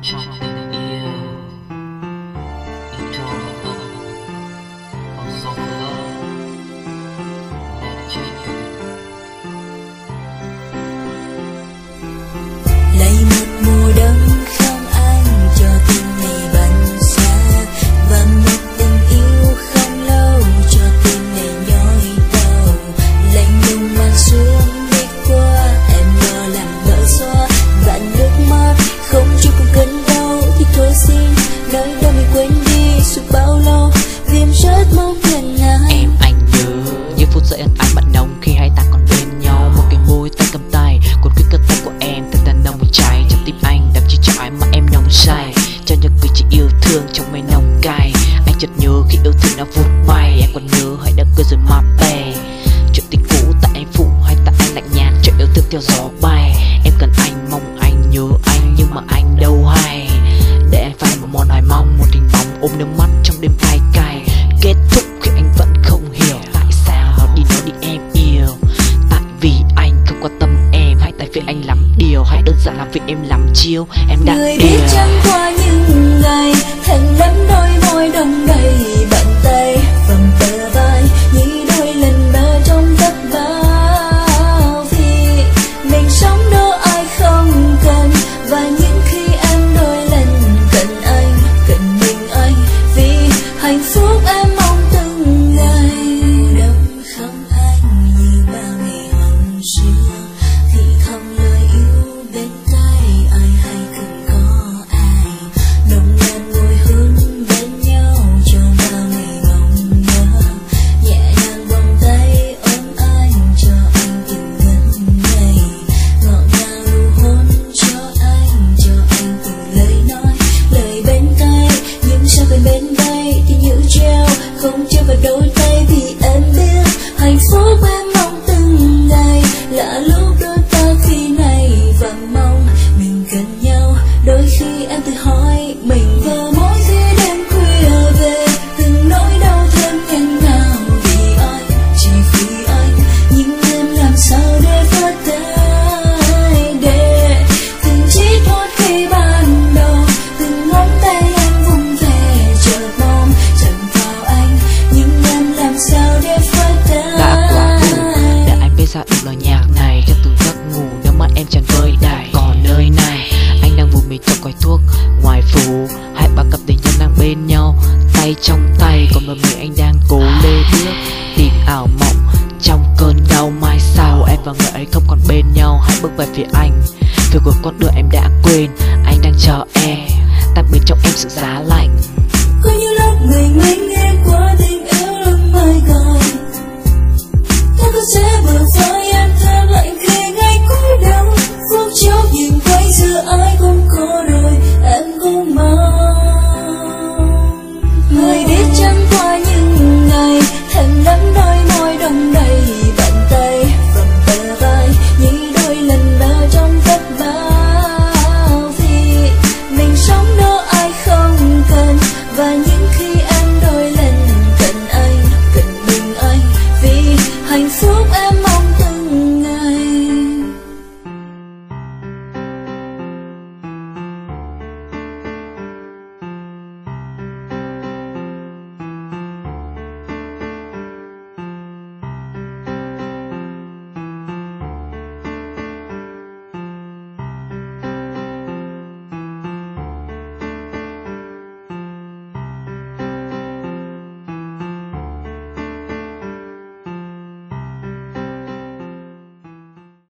好好 đường trong mây nồng cay Anh chợt nhớ khi yêu thương đã vụt bay em còn nhớ hãy đã cười rồi mà bè. Chuyện tình cũ tại anh phụ hay tại anh lạnh nhạt Chuyện yêu thương theo gió bay. Em cần anh mong anh nhớ anh nhưng mà anh đâu hay. Để anh phải một món hoài mong Một hình bóng ôm nước mắt trong đêm cay cay. Kết thúc khi anh vẫn không hiểu Tại sao nó đi nói đi em yêu. Tại vì anh không quan tâm em Hay tại vì anh làm điều Hay đơn giản là vì em làm chiêu. Em đã Người biết chẳng qua không chơi vào đôi bước về phía anh. Thời của con đường em đã quên, Anh đang chờ em. Tạm biệt trong em sự giá lạnh